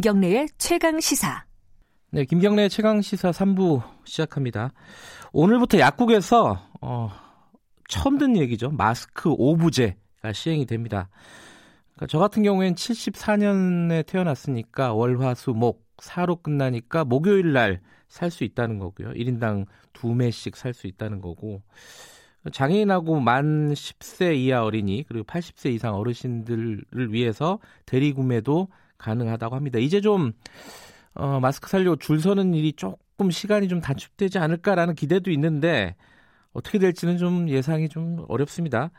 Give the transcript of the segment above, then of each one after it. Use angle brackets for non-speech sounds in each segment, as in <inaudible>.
김경래의 최강 시사. 네, 김경래 최강 시사 3부 시작합니다. 오늘부터 약국에서 어, 처음 듣는 얘기죠. 마스크 오부제가 시행이 됩니다. 그러니까 저 같은 경우엔 74년에 태어났으니까 월화수 목 4로 끝나니까 목요일 날 살 수 있다는 거고요. 1인당 2매씩 살 수 있다는 거고 장애인하고 만 10세 이하 어린이 그리고 80세 이상 어르신들을 위해서 대리 구매도 가능하다고 합니다. 이제 좀 어, 마스크 살려고 줄 서는 일이 조금 시간이 좀 단축되지 않을까라는 기대도 있는데 어떻게 될지는 좀 예상이 좀 어렵습니다.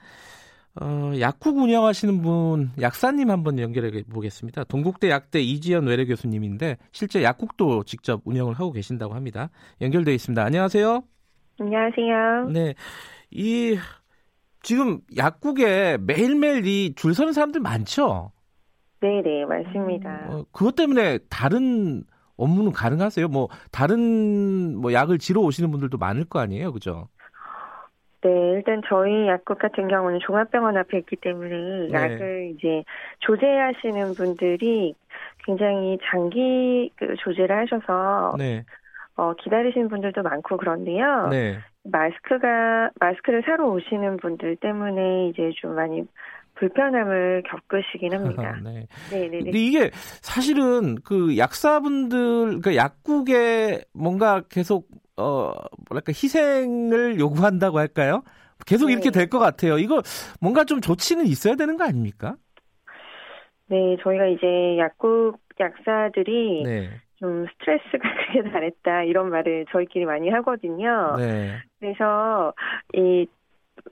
어, 약국 운영하시는 분 약사님 한번 연결해 보겠습니다. 동국대 약대 이지연 외래 교수님인데 실제 약국도 직접 운영을 하고 계신다고 합니다. 연결돼 있습니다. 안녕하세요. 안녕하세요. 네, 이 지금 약국에 매일매일 이 줄 서는 사람들 많죠? 네, 네, 맞습니다. 어, 그것 때문에 다른 업무는 가능하세요? 뭐 다른 뭐 약을 지러 오시는 분들도 많을 거 아니에요, 그죠? 네, 일단 저희 약국 같은 경우는 종합병원 앞에 있기 때문에 네. 약을 이제 조제하시는 분들이 굉장히 장기 그 조제를 하셔서 네, 어, 기다리시는 분들도 많고 그런데요. 네. 마스크가 마스크를 사러 오시는 분들 때문에 이제 좀 많이 불편함을 겪으시긴 합니다. <laughs> 네. 네, 네, 네. 근데 이게 사실은 그 약사분들, 그러니까 약국에 뭔가 계속 어 뭐랄까 희생을 요구한다고 할까요? 계속 네. 이렇게 될 것 같아요. 이거 뭔가 좀 조치는 있어야 되는 거 아닙니까? 네, 저희가 이제 약국 약사들이 네, 좀 스트레스가 <laughs> 크게 달했다 이런 말을 저희끼리 많이 하거든요. 네, 그래서 이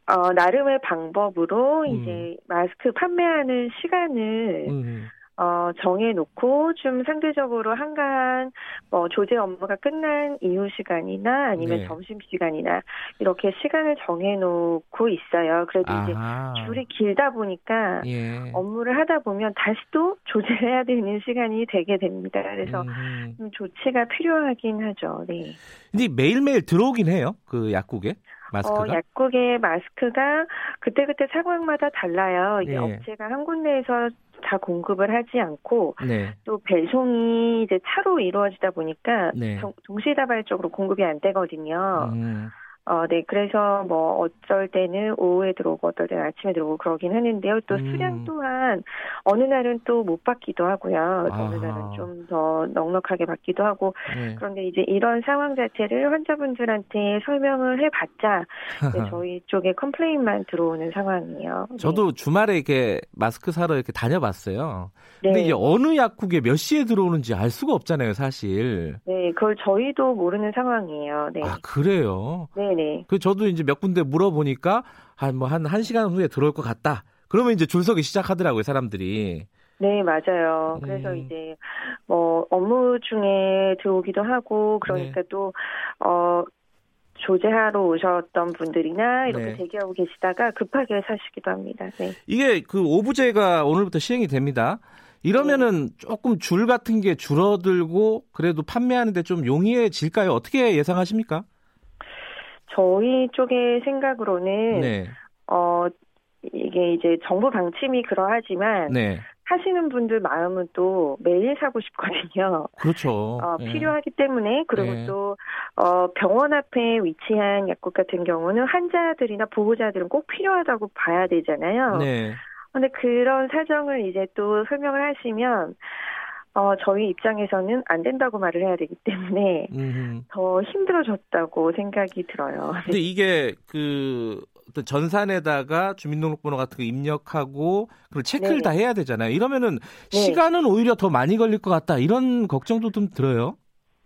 어, 나름의 방법으로 음. 이제 마스크 판매하는 시간을 음, 어, 정해놓고 좀 상대적으로 한가한 뭐 조제 업무가 끝난 이후 시간이나 아니면 네. 점심 시간이나 이렇게 시간을 정해놓고 있어요. 그래도 이제 아, 줄이 길다 보니까 예. 업무를 하다 보면 다시 또 조제를 해야 되는 시간이 되게 됩니다. 그래서 음. 좀 조치가 필요하긴 하죠. 네. 근데 매일매일 들어오긴 해요. 그 약국에 마스크가. 어, 약국의 마스크가 그때그때 상황마다 달라요. 이게 예. 업체가 한 군데에서 다 공급을 하지 않고 네. 또 배송이 이제 차로 이루어지다 보니까 네. 동- 동시다발적으로 공급이 안 되거든요. 음. 어, 네. 그래서 뭐 어쩔 때는 오후에 들어오고 어떨 때는 아침에 들어오고 그러긴 하는데요. 또 음. 수량 또한 어느 날은 또 못 받기도 하고요. 어느. 날은 좀 더 넉넉하게 받기도 하고 네. 그런데 이제 이런 상황 자체를 환자분들한테 설명을 해봤자 이제 <laughs> 저희 쪽에 complain만 들어오는 상황이에요. 네. 저도 주말에 이렇게 마스크 사러 이렇게 다녀봤어요. 네. 근데 이게 어느 약국에 몇 시에 들어오는지 알 수가 없잖아요, 사실. 네, 그걸 저희도 모르는 상황이에요. 네. 아, 그래요? 네네. 그 저도 이제 몇 군데 물어보니까 한 뭐한한 시간 후에 들어올 것 같다. 그러면 이제 줄 서기 시작하더라고요, 사람들이. 네, 맞아요. 그래서 음. 이제 뭐 업무 중에 들어오기도 하고 그러니까 네. 또 어 조제하러 오셨던 분들이나 이렇게 네. 대기하고 계시다가 급하게 사시기도 합니다. 네. 이게 그 오부제가 오늘부터 시행이 됩니다. 이러면은 네. 조금 줄 같은 게 줄어들고 그래도 판매하는데 좀 용이해질까요? 어떻게 예상하십니까? 저희 쪽의 생각으로는 네, 어 이게 이제 정부 방침이 그러하지만 네, 하시는 분들 마음은 또 매일 사고 싶거든요. 그렇죠. 어, 네. 필요하기 때문에 그리고 네. 또 어, 병원 앞에 위치한 약국 같은 경우는 환자들이나 보호자들은 꼭 필요하다고 봐야 되잖아요. 네, 근데 그런 사정을 이제 또 설명을 하시면 어, 저희 입장에서는 안 된다고 말을 해야 되기 때문에 음. 더 힘들어졌다고 생각이 들어요. 근데 이게 그 어떤 전산에다가 주민등록번호 같은 거 입력하고 그리고 체크를 네. 다 해야 되잖아요. 이러면은 네. 시간은 오히려 더 많이 걸릴 것 같다. 이런 걱정도 좀 들어요.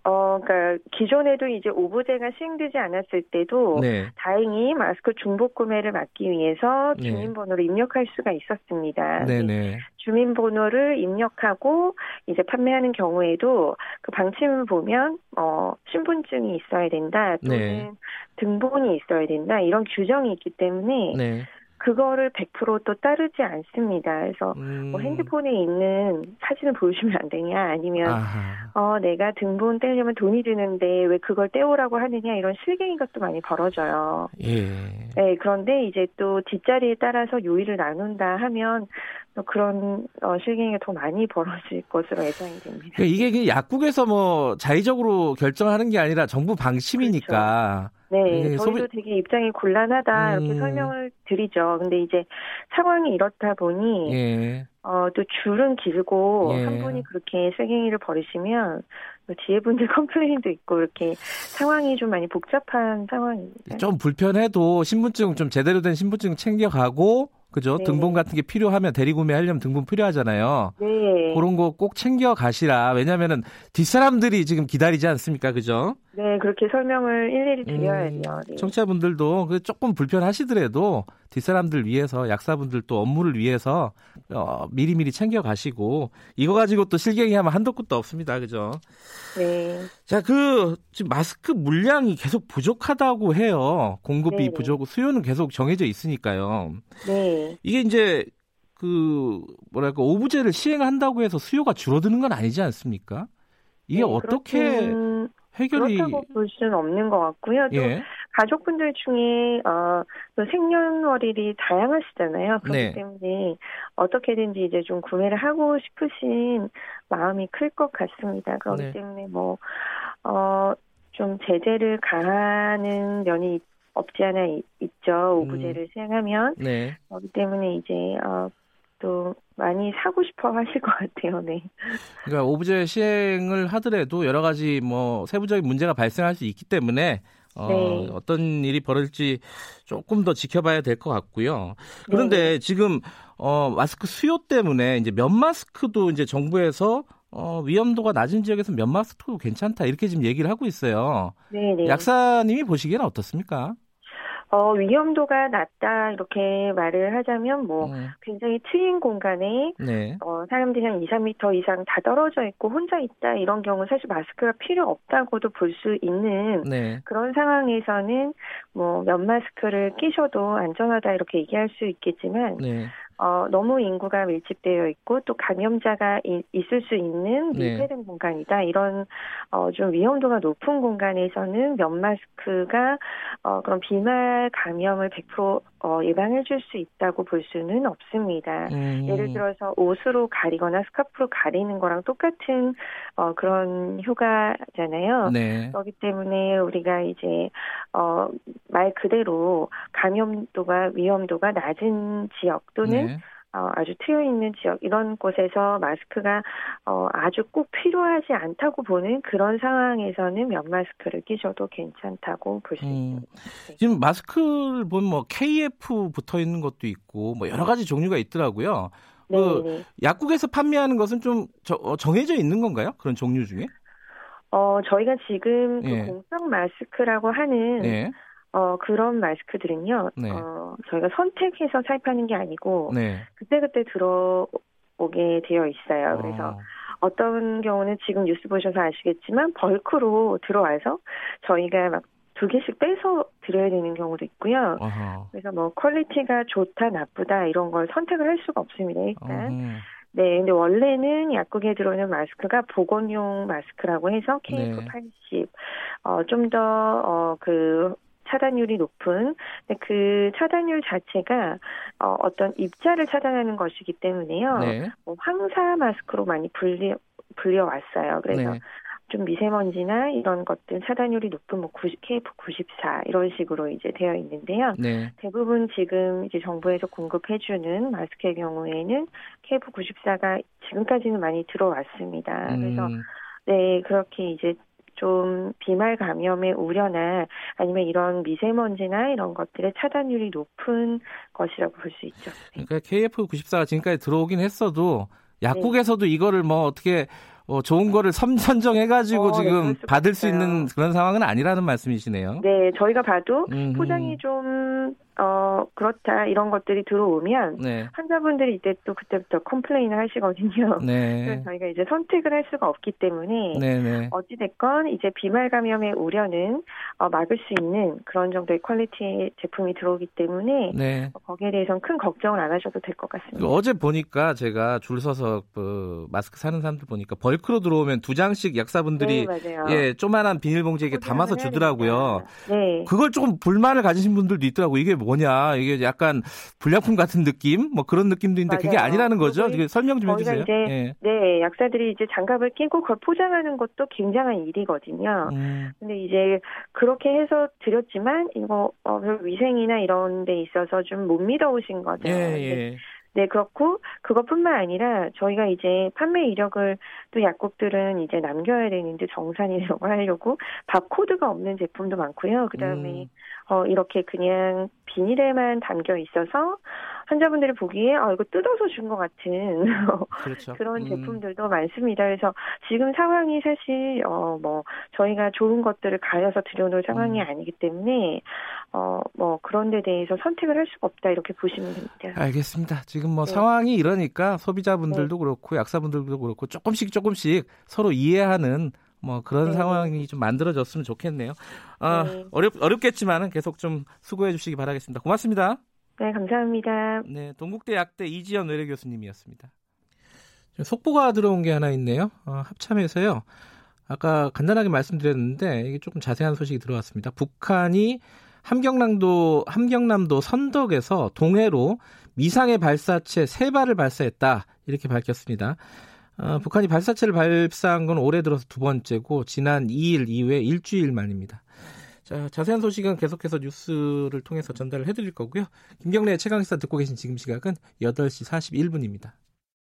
어, 그러니까 기존에도 이제 오보제가 시행되지 않았을 때도 네. 다행히 마스크 중복 구매를 막기 위해서 네. 주민번호를 입력할 수가 있었습니다. 네, 네. 주민번호를 입력하고 이제 판매하는 경우에도 그 방침을 보면 어 신분증이 있어야 된다 또는 네. 등본이 있어야 된다 이런 규정이 있기 때문에 네. 그거를 100%또 따르지 않습니다. 그래서 음. 뭐 핸드폰에 있는 사진을 보여주면 안 되냐 아니면 아하. 어 내가 등본 떼려면 돈이 드는데 왜 그걸 떼오라고 하느냐 이런 실갱이 것도 많이 벌어져요. 예. 네, 그런데 이제 또 뒷자리에 따라서 요일을 나눈다 하면 그런 어, 실갱이가 더 많이 <laughs> 벌어질 것으로 예상이 됩니다. 그러니까 이게 약국에서 뭐 자의적으로 결정하는 게 아니라 정부 방침이니까. 그렇죠. 네, 네, 저희도 소비... 되게 입장이 곤란하다 이렇게 음... 설명을 드리죠. 근데 이제 상황이 이렇다 보니 예. 어, 또 줄은 길고 예. 한 분이 그렇게 쇠갱이를 버리시면 뒤에 분들 <laughs> 컴플레인도 있고 이렇게 상황이 좀 많이 복잡한 상황입니다. 좀 불편해도 신분증 좀 제대로 된 신분증 챙겨가고 그죠? 네. 등본 같은 게 필요하면 대리구매 하려면 등본 필요하잖아요. 네. 그런 거 꼭 챙겨 가시라. 왜냐면은 뒷사람들이 지금 기다리지 않습니까? 그죠? 네, 그렇게 설명을 일일이 드려야죠. 음, 네. 청취자분들도 그 조금 불편하시더라도 뒷사람들 위해서 약사분들 또 업무를 위해서 어, 미리미리 챙겨 가시고 이거 가지고 또 실갱이 하면 한도 끝도 없습니다. 그죠? 네. 자, 그 지금 마스크 물량이 계속 부족하다고 해요. 공급이 네네. 부족, 수요는 계속 정해져 있으니까요. 네. 이게 이제 그 뭐랄까 오브제를 시행한다고 해서 수요가 줄어드는 건 아니지 않습니까? 이게 네, 어떻게 그렇군... 해결이 그렇다고 볼 수는 없는 것 같고요. 또 예. 가족분들 중에 어, 또 생년월일이 다양하시잖아요. 그렇기 네. 때문에 어떻게든지 이제 좀 구매를 하고 싶으신 마음이 클 것 같습니다. 그렇기 네. 때문에 뭐 어, 좀 제재를 가하는 면이 없지 않아 있죠. 오브제를 음. 시행하면 네. 그렇기 때문에 이제 어, 또 많이 사고 싶어 하실 것 같아요. 네. 그러니까 오브제 시행을 하더라도 여러 가지 뭐 세부적인 문제가 발생할 수 있기 때문에 어, 네. 어떤 일이 벌어질지 조금 더 지켜봐야 될 것 같고요. 그런데 네. 지금 어, 마스크 수요 때문에 이제 면 마스크도 이제 정부에서 어, 위험도가 낮은 지역에서 면 마스크도 괜찮다 이렇게 지금 얘기를 하고 있어요. 네, 네. 약사님이 보시기에는 어떻습니까? 어, 위험도가 낮다 이렇게 말을 하자면 뭐 네. 굉장히 트인 공간에 네. 어, 사람들이 한 2, 3미터 이상 다 떨어져 있고 혼자 있다 이런 경우 사실 마스크가 필요 없다고도 볼 수 있는 네. 그런 상황에서는 뭐 면 마스크를 끼셔도 안전하다 이렇게 얘기할 수 있겠지만 네. 어, 너무 인구가 밀집되어 있고 또 감염자가 이, 있을 수 있는 네. 밀폐된 네. 공간이다. 이런 어, 좀 위험도가 높은 공간에서는 면 마스크가 어, 그런 비말 감염을 100% 어, 예방해 줄 수 있다고 볼 수는 없습니다. 음. 예를 들어서 옷으로 가리거나 스카프로 가리는 거랑 똑같은 어, 그런 효과잖아요. 네. 그렇기 때문에 우리가 이제 어, 말 그대로 감염도가 위험도가 낮은 지역 또는 네. 어, 아주 트여 있는 지역 이런 곳에서 마스크가 어, 아주 꼭 필요하지 않다고 보는 그런 상황에서는 면 마스크를 끼셔도 괜찮다고 볼수 음, 있습니다. 네. 지금 마스크를 보면 뭐 KF 붙어 있는 것도 있고 뭐 여러 가지 종류가 있더라고요. 그 네, 네. 약국에서 판매하는 것은 좀 어, 정해져 있는 건가요? 그런 종류 중에? 어, 저희가 지금 그 예. 공적 마스크라고 하는 예. 어, 그런 마스크들은요, 네. 어, 저희가 선택해서 사입하는 게 아니고, 네. 그때그때 들어오게 되어 있어요. 그래서 어. 어떤 경우는 지금 뉴스 보셔서 아시겠지만, 벌크로 들어와서 저희가 막 두 개씩 빼서 드려야 되는 경우도 있고요. 어허. 그래서 뭐 quality가 좋다, 나쁘다, 이런 걸 선택을 할 수가 없습니다, 일단. 어허. 네, 근데 원래는 약국에 들어오는 마스크가 보건용 마스크라고 해서 KF80, 네. 어, 좀 더, 어, 그, 차단율이 높은 그 차단율 자체가 어, 어떤 입자를 차단하는 것이기 때문에요. 네. 뭐 황사 마스크로 많이 불리 불려 왔어요. 그래서 네. 좀 미세먼지나 이런 것들 차단율이 높은 뭐 KF94 이런 식으로 이제 되어 있는데요. 네. 대부분 지금 이제 정부에서 공급해주는 마스크의 경우에는 KF94가 지금까지는 많이 들어왔습니다. 그래서 음. 네 그렇게 이제 좀 비말 감염의 우려나 아니면 이런 미세먼지나 이런 것들의 차단율이 높은 것이라고 볼 수 있죠. 그러니까 KF94가 지금까지 들어오긴 했어도 약국에서도 네. 이거를 뭐 어떻게 어, 좋은 거를 선정해가지고 어, 네, 지금 네, 받을 수 있는 그런 상황은 아니라는 말씀이시네요. 네, 저희가 봐도. 포장이 좀 어, 그렇다, 이런 것들이 들어오면, 네. 환자분들이 이때 또 그때부터 complain을 하시거든요. <laughs> 네. 그래서 저희가 이제 선택을 할 수가 없기 때문에, 네, 네. 어찌됐건 이제 비말 감염의 우려는 어, 막을 수 있는 그런 정도의 quality의 제품이 들어오기 때문에, 네. 어, 거기에 대해서는 큰 걱정을 안 하셔도 될 것 같습니다. 그 어제 보니까 제가 줄 서서 그 마스크 사는 사람들 보니까 벌크로 들어오면 두 장씩 약사분들이 네, 예, 조만한 비닐봉지에 담아서 주더라고요. 네. 그걸 조금 불만을 가지신 분들도 있더라고요. 이게 뭐냐 이게 약간 불량품 같은 느낌 뭐 그런 느낌도 있는데 맞아요. 그게 아니라는 거죠. 설명 좀 해주세요. 이제, 예. 네 약사들이 이제 장갑을 끼고 그걸 포장하는 것도 굉장한 일이거든요. 음. 근데 이제 그렇게 해서 드렸지만 이거 어, 위생이나 이런 데 있어서 좀 못 믿어오신 거죠. 예, 예. 네, 그렇고 그것뿐만 아니라 저희가 이제 판매 이력을 또 약국들은 이제 남겨야 되는데 정산이라고 <laughs> 하려고 바코드가 없는 제품도 많고요. 그다음에 음. 어 이렇게 그냥 비닐에만 담겨 있어서 환자분들이 보기에 아 이거 뜯어서 준 것 같은 <laughs> 그렇죠. 그런 음. 제품들도 많습니다. 그래서 지금 상황이 사실 어 뭐 저희가 좋은 것들을 가려서 들여놓을 상황이 음. 아니기 때문에 어 뭐 그런 데 대해서 선택을 할 수가 없다 이렇게 보시면 됩니다. 알겠습니다. 지금 뭐 네. 상황이 이러니까 소비자분들도 네. 그렇고 약사분들도 그렇고 조금씩 조금씩 서로 이해하는 뭐 그런 네. 상황이 좀 만들어졌으면 좋겠네요. 아, 네. 어렵 어렵겠지만은 계속 좀 수고해 주시기 바라겠습니다. 고맙습니다. 네, 감사합니다. 네, 동국대 약대 이지연 의뢰 교수님이었습니다. 속보가 들어온 게 하나 있네요. 어, 합참에서요. 아까 간단하게 말씀드렸는데 이게 조금 자세한 소식이 들어왔습니다. 북한이 함경남도 함경남도 선덕에서 동해로 미상의 발사체 세 발을 발사했다 이렇게 밝혔습니다. 어, 북한이 발사체를 발사한 건 올해 들어서 두 번째고 지난 2일 이후에 일주일 만입니다. 자, 자세한 소식은 계속해서 뉴스를 통해서 전달을 해드릴 거고요. 김경래 최강시사 듣고 계신 지금 시각은 8시 41분입니다.